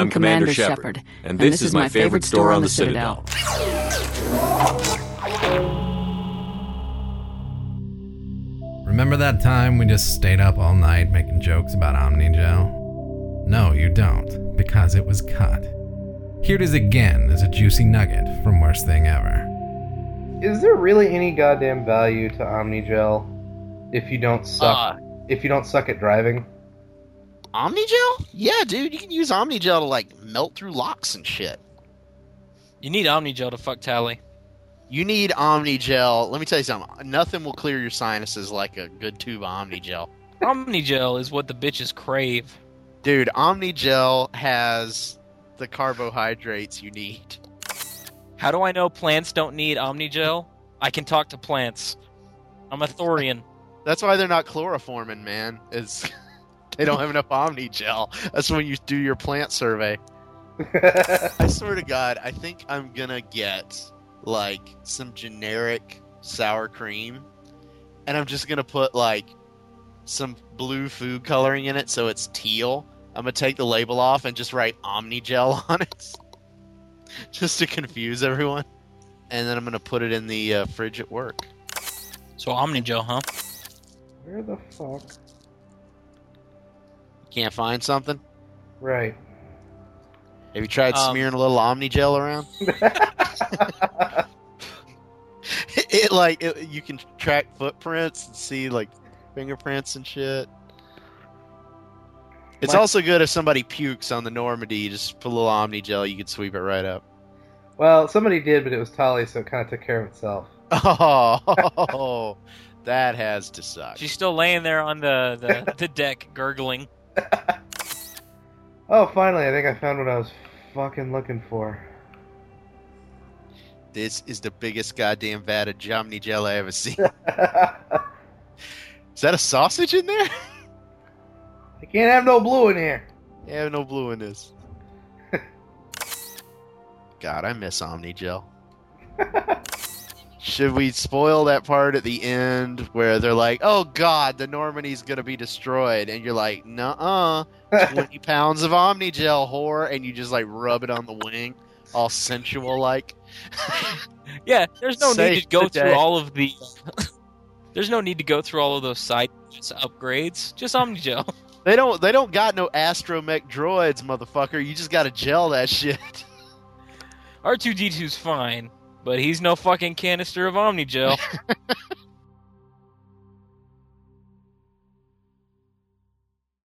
I'm Commander Shepard, and this is my favorite store on the Citadel. Remember that time we just stayed up all night making jokes about Omnigel? No, you don't, because it was cut. Here it is again as a juicy nugget from Worst Thing Ever. Is there really any goddamn value to Omnigel if you don't suck? Uh, if you don't suck at driving? Omnigel? Yeah, dude, you can use Omnigel to like melt through locks and shit. You need Omnigel to fuck Tali. You need Omnigel. Let me tell you something. Nothing will clear your sinuses like a good tube of Omnigel. Omnigel is what the bitches crave. Dude, Omnigel has the carbohydrates you need. How do I know plants don't need Omnigel? I can talk to plants. I'm a Thorian. That's why they're not chloroforming, man. Is they don't have enough Omni Gel. That's when you do your plant survey. I swear to God, I think I'm gonna get like some generic sour cream, and I'm just gonna put like some blue food coloring in it so it's teal. I'm gonna take the label off and just write Omni Gel on it, just to confuse everyone. And then I'm gonna put it in the uh, fridge at work. So Omni Gel, huh? Where the fuck? Can't find something? Right. Have you tried Um, smearing a little Omni gel around? it like it, you can track footprints and see like fingerprints and shit. It's My- also good if somebody pukes on the Normandy. You just put a little Omni gel, you can sweep it right up. well, somebody did, but it was Tali, so it kind of took care of itself. Oh, that has to suck. She's still laying there on the, the, the deck, gurgling. Oh, finally, I think I found what I was fucking looking for. This is the biggest goddamn vat of Omni gel I ever seen. Is that a sausage in there? I can't have no blue in here. I have no blue in this. God, I miss Omni gel. Should we spoil that part at the end where they're like, "Oh God, the Normandy's gonna be destroyed," and you're like, "Nuh-uh, twenty pounds of Omni gel, whore," and you just like rub it on the wing, all sensual like. Yeah, there's no need to go through day. all of the. there's no need to go through all of those side upgrades. Just Omni Gel. They don't. They don't got no astromech droids, motherfucker. You just gotta gel that shit. R2D2's fine, but he's no fucking canister of Omnigel.